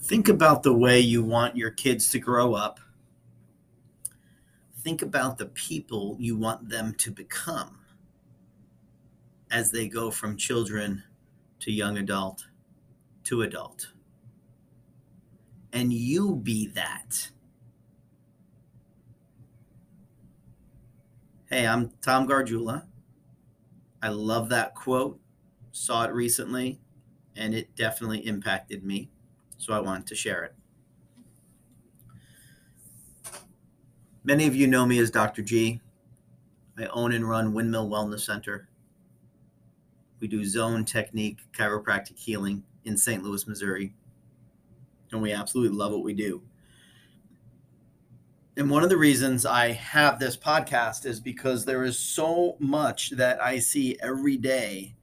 Think about the way you want your kids to grow up. Think about the people you want them to become as they go from children to young adult to adult. And you be that. Hey, I'm Tom Gargiula. I love that quote. Saw it recently, and it definitely impacted me. So I wanted to share it. Many of you know me as Dr. G. I own and run Windmill Wellness Center. We do zone technique chiropractic healing in St. Louis, Missouri. And we absolutely love what we do. And one of the reasons I have this podcast is because there is so much that I see every day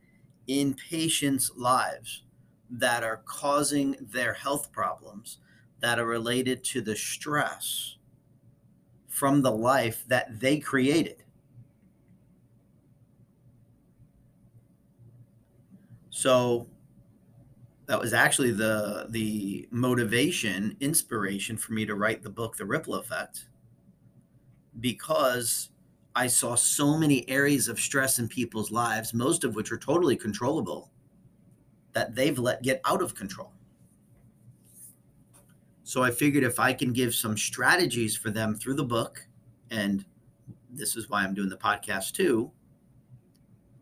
in patients' lives that are causing their health problems that are related to the stress from the life that they created. So that was actually the the motivation, inspiration for me to write the book The Ripple Effect because I saw so many areas of stress in people's lives, most of which are totally controllable, that they've let get out of control. So I figured if I can give some strategies for them through the book, and this is why I'm doing the podcast too.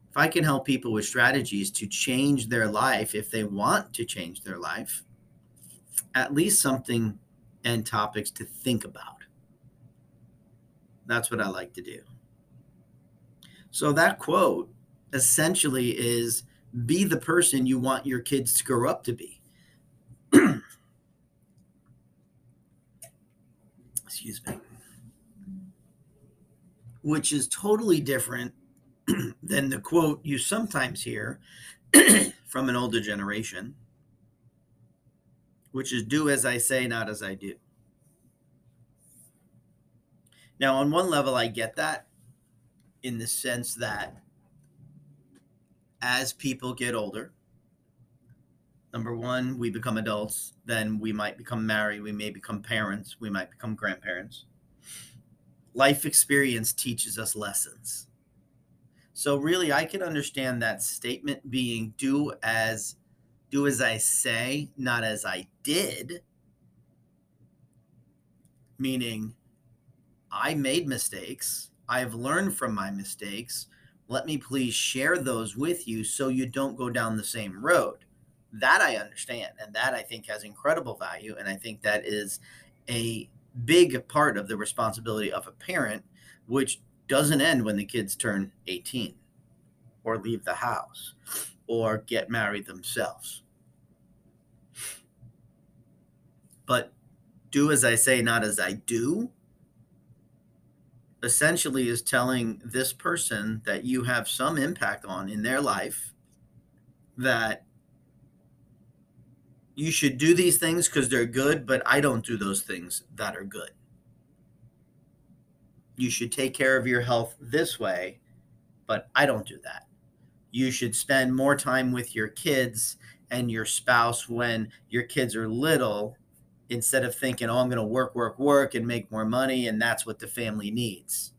If I can help people with strategies to change their life, if they want to change their life, at least something and topics to think about. That's what I like to do. So that quote essentially is be the person you want your kids to grow up to be. Excuse me. Which is totally different than the quote you sometimes hear from an older generation, which is do as I say, not as I do. Now, on one level, I get that in the sense that as people get older, number one, we become adults, then we might become married, we may become parents, we might become grandparents. Life experience teaches us lessons. So really I can understand that statement being do as do as I say, not as I did. Meaning I made mistakes. I've learned from my mistakes. Let me please share those with you so you don't go down the same road. That I understand. And that I think has incredible value. And I think that is a big part of the responsibility of a parent, which doesn't end when the kids turn 18 or leave the house or get married themselves. But do as I say, not as I do essentially is telling this person that you have some impact on in their life that you should do these things because they're good, but I don't do those things that are good. You should take care of your health this way, but I don't do that. You should spend more time with your kids and your spouse when your kids are little instead of thinking, oh, I'm going to work, work, work and make more money, and that's what the family needs.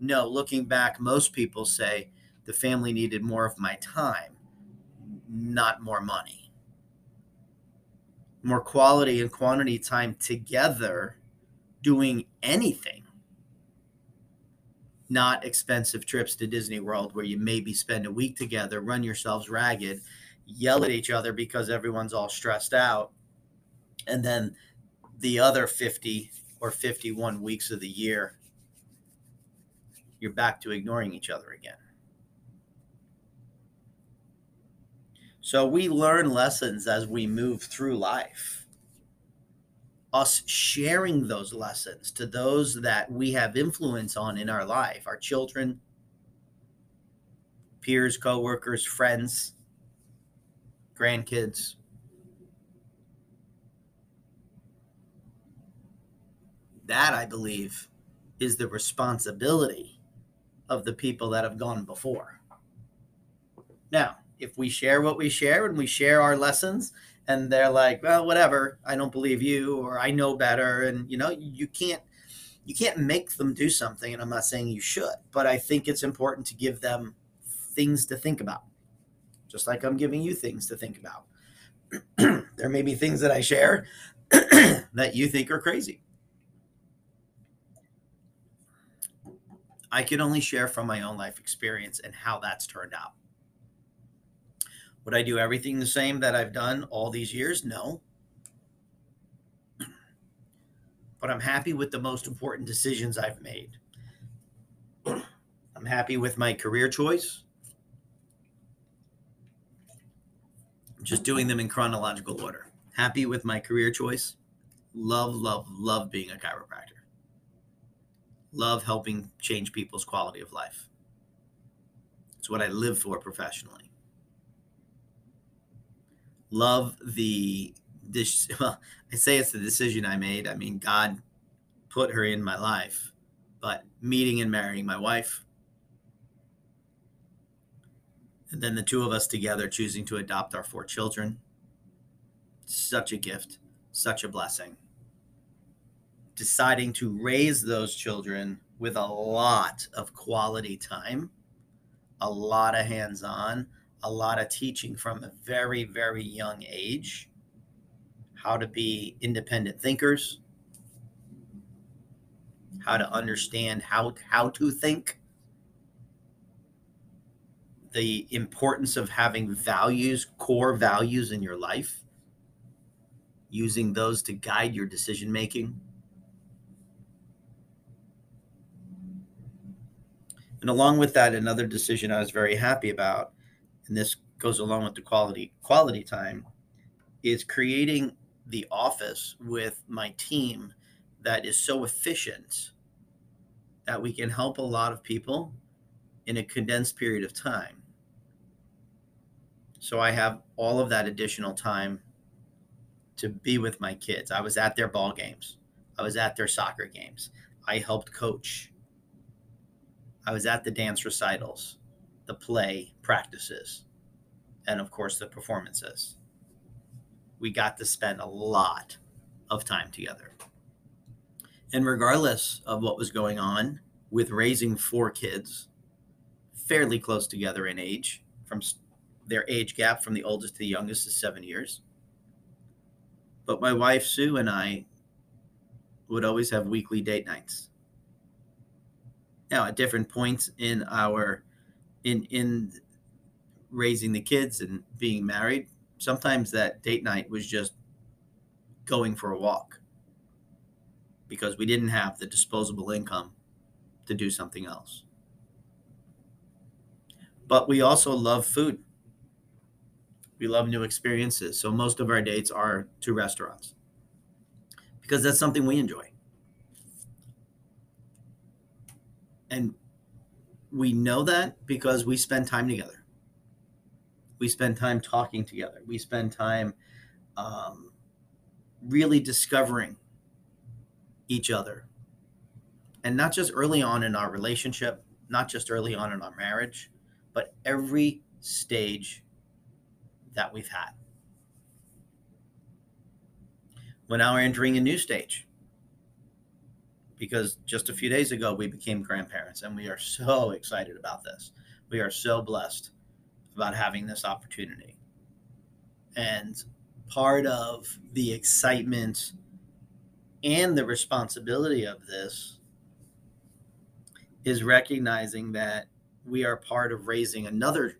No, looking back, most people say the family needed more of my time, not more money. More quality and quantity time together doing anything. Not expensive trips to Disney World where you maybe spend a week together, run yourselves ragged, yell at each other because everyone's all stressed out and then the other 50 or 51 weeks of the year you're back to ignoring each other again. So we learn lessons as we move through life. Us sharing those lessons to those that we have influence on in our life our children peers coworkers friends grandkids That, I believe, is the responsibility of the people that have gone before. Now, if we share what we share and we share our lessons and they're like, well, whatever, I don't believe you or I know better. And, you know, you can't, you can't make them do something. And I'm not saying you should, but I think it's important to give them things to think about, just like I'm giving you things to think about. there may be things that I share that you think are crazy. I can only share from my own life experience and how that's turned out. Would I do everything the same that I've done all these years? No. But I'm happy with the most important decisions I've made. I'm happy with my career choice. just doing them in chronological order. Happy with my career choice. Love, love, love being a chiropractor. Love helping change people's quality of life. It's what I live for professionally. Love the this well, I say it's the decision I made. I mean, God put her in my life, but meeting and marrying my wife, and then the two of us together choosing to adopt our four children. Such a gift, such a blessing. Deciding to raise those children with a lot of quality time, a lot of hands on, a lot of teaching from a very, very young age how to be independent thinkers, how to understand how, how to think the importance of having values, core values in your life, using those to guide your decision making. And along with that, another decision I was very happy about, and this goes along with the quality quality time, is creating the office with my team that is so efficient that we can help a lot of people in a condensed period of time. So I have all of that additional time to be with my kids. I was at their ball games. I was at their soccer games. I helped coach. I was at the dance recitals, the play practices, and of course the performances. We got to spend a lot of time together. And regardless of what was going on with raising four kids, fairly close together in age, from their age gap from the oldest to the youngest is seven years. But my wife, Sue, and I would always have weekly date nights. Now, at different points in our in in raising the kids and being married, sometimes that date night was just going for a walk because we didn't have the disposable income to do something else. But we also love food. We love new experiences. So most of our dates are to restaurants because that's something we enjoy. And we know that because we spend time together. We spend time talking together. We spend time um, really discovering each other. And not just early on in our relationship, not just early on in our marriage, but every stage that we've had. We're now entering a new stage because just a few days ago we became grandparents and we are so excited about this. We are so blessed about having this opportunity. And part of the excitement and the responsibility of this is recognizing that we are part of raising another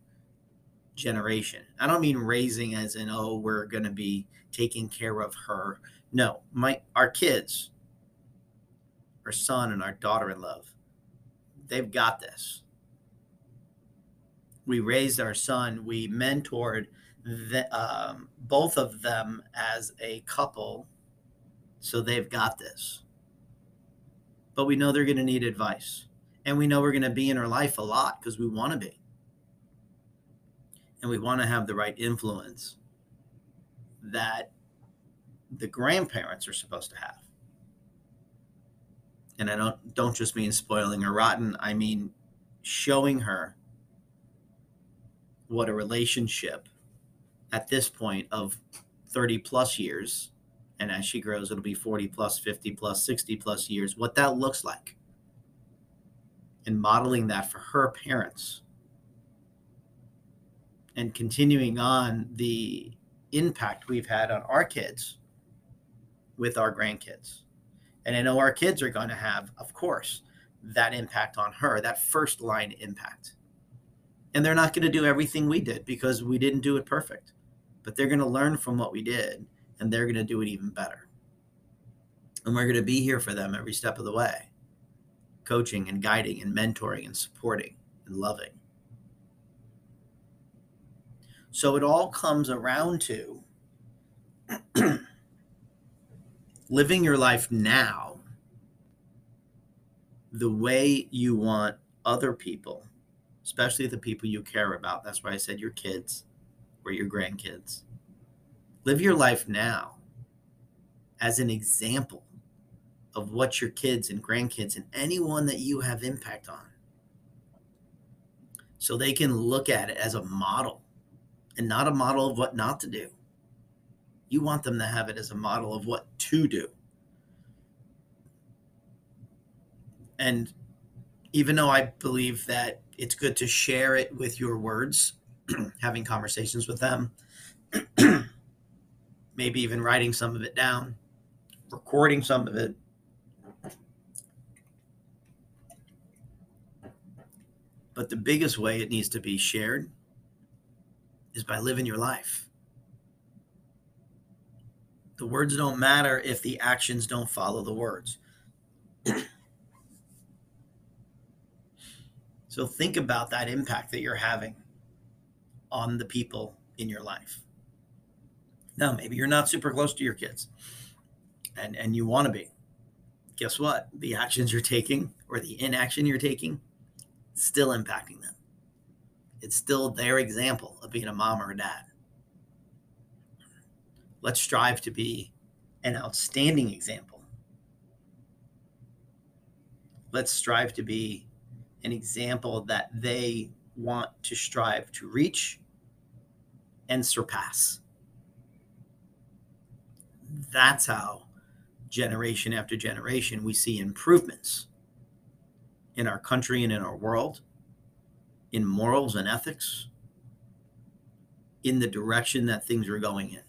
generation. I don't mean raising as in oh we're going to be taking care of her. No, my our kids, our son and our daughter-in-law, they've got this. We raised our son. We mentored the, um, both of them as a couple, so they've got this. But we know they're going to need advice, and we know we're going to be in her life a lot because we want to be and we want to have the right influence that the grandparents are supposed to have. And I don't don't just mean spoiling her rotten, I mean showing her what a relationship at this point of 30 plus years and as she grows it'll be 40 plus 50 plus 60 plus years what that looks like. And modeling that for her parents. And continuing on the impact we've had on our kids with our grandkids and i know our kids are going to have of course that impact on her that first line impact and they're not going to do everything we did because we didn't do it perfect but they're going to learn from what we did and they're going to do it even better. And we're going to be here for them every step of the way, coaching and guiding and mentoring and supporting and loving. So it all comes around to living your life now the way you want other people, especially the people you care about. That's why I said your kids or your grandkids. Live your life now as an example of what your kids and grandkids and anyone that you have impact on. So they can look at it as a model and not a model of what not to do you want them to have it as a model of what to do and even though i believe that it's good to share it with your words having conversations with them maybe even writing some of it down, recording some of it. But the biggest way it needs to be shared is by living your life. The words don't matter if the actions don't follow the words. so think about that impact that you're having on the people in your life. Now, maybe you're not super close to your kids and, and you want to be. Guess what? The actions you're taking or the inaction you're taking still impacting them. It's still their example of being a mom or a dad. Let's strive to be an outstanding example. Let's strive to be an example that they want to strive to reach and surpass that's how generation after generation we see improvements in our country and in our world, in morals and ethics, in the direction that things are going in.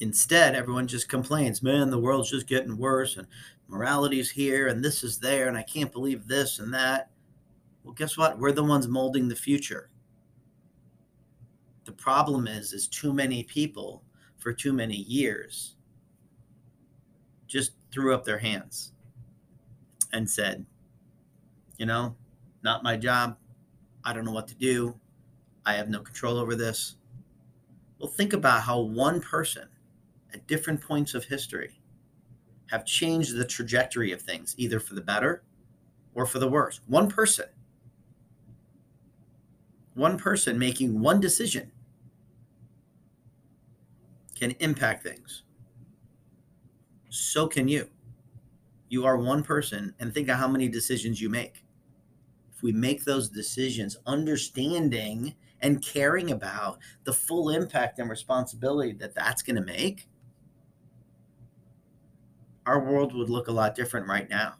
Instead, everyone just complains, man, the world's just getting worse and morality's here and this is there and I can't believe this and that. Well, guess what? We're the ones molding the future. The problem is is too many people for too many years just threw up their hands and said, you know, not my job. I don't know what to do. I have no control over this. Well, think about how one person at different points of history have changed the trajectory of things, either for the better or for the worse. One person. One person making one decision can impact things. So can you. You are one person, and think of how many decisions you make. If we make those decisions, understanding and caring about the full impact and responsibility that that's going to make, our world would look a lot different right now.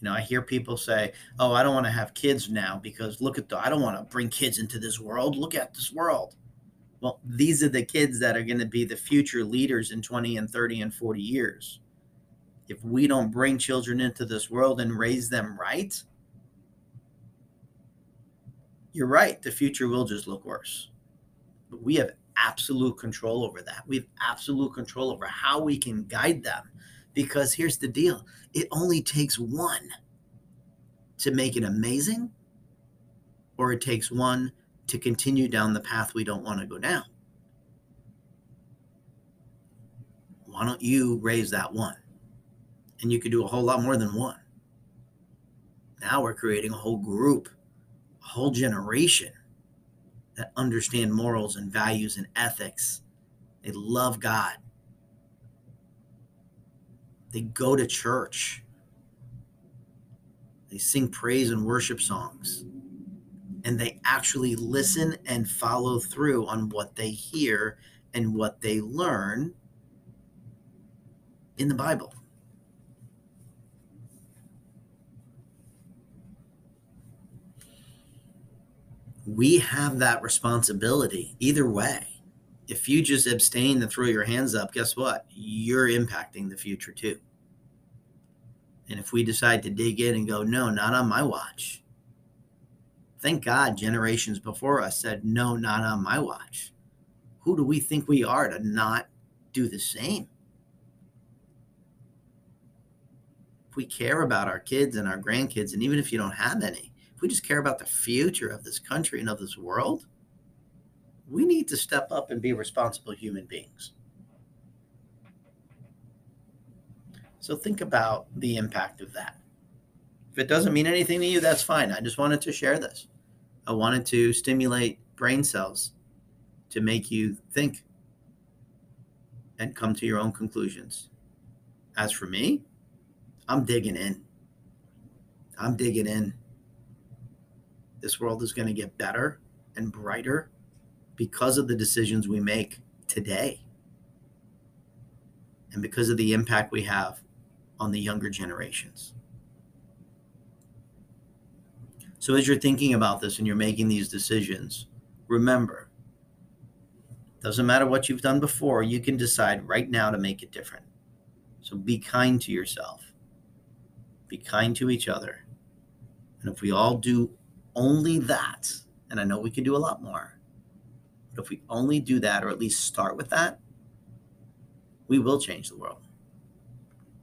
You know, I hear people say, "Oh, I don't want to have kids now because look at the I don't want to bring kids into this world. Look at this world." well, these are the kids that are going to be the future leaders in 20 and 30 and 40 years. If we don't bring children into this world and raise them right, you're right. The future will just look worse. But we have absolute control over that. We have absolute control over how we can guide them. Because here's the deal it only takes one to make it amazing, or it takes one to continue down the path we don't want to go down. Why don't you raise that one? And you could do a whole lot more than one. Now we're creating a whole group, a whole generation that understand morals and values and ethics. They love God. They go to church. They sing praise and worship songs. And they actually listen and follow through on what they hear and what they learn in the Bible. We have that responsibility either way. If you just abstain and throw your hands up, guess what? You're impacting the future too. And if we decide to dig in and go, no, not on my watch. Thank God generations before us said, no, not on my watch. Who do we think we are to not do the same? If we care about our kids and our grandkids, and even if you don't have any, if we just care about the future of this country and of this world, we need to step up and be responsible human beings. So think about the impact of that. If it doesn't mean anything to you, that's fine. I just wanted to share this. I wanted to stimulate brain cells to make you think and come to your own conclusions. As for me, I'm digging in. I'm digging in. This world is going to get better and brighter because of the decisions we make today and because of the impact we have on the younger generations. So, as you're thinking about this and you're making these decisions, remember doesn't matter what you've done before, you can decide right now to make it different. So, be kind to yourself, be kind to each other. And if we all do only that, and I know we can do a lot more, but if we only do that, or at least start with that, we will change the world.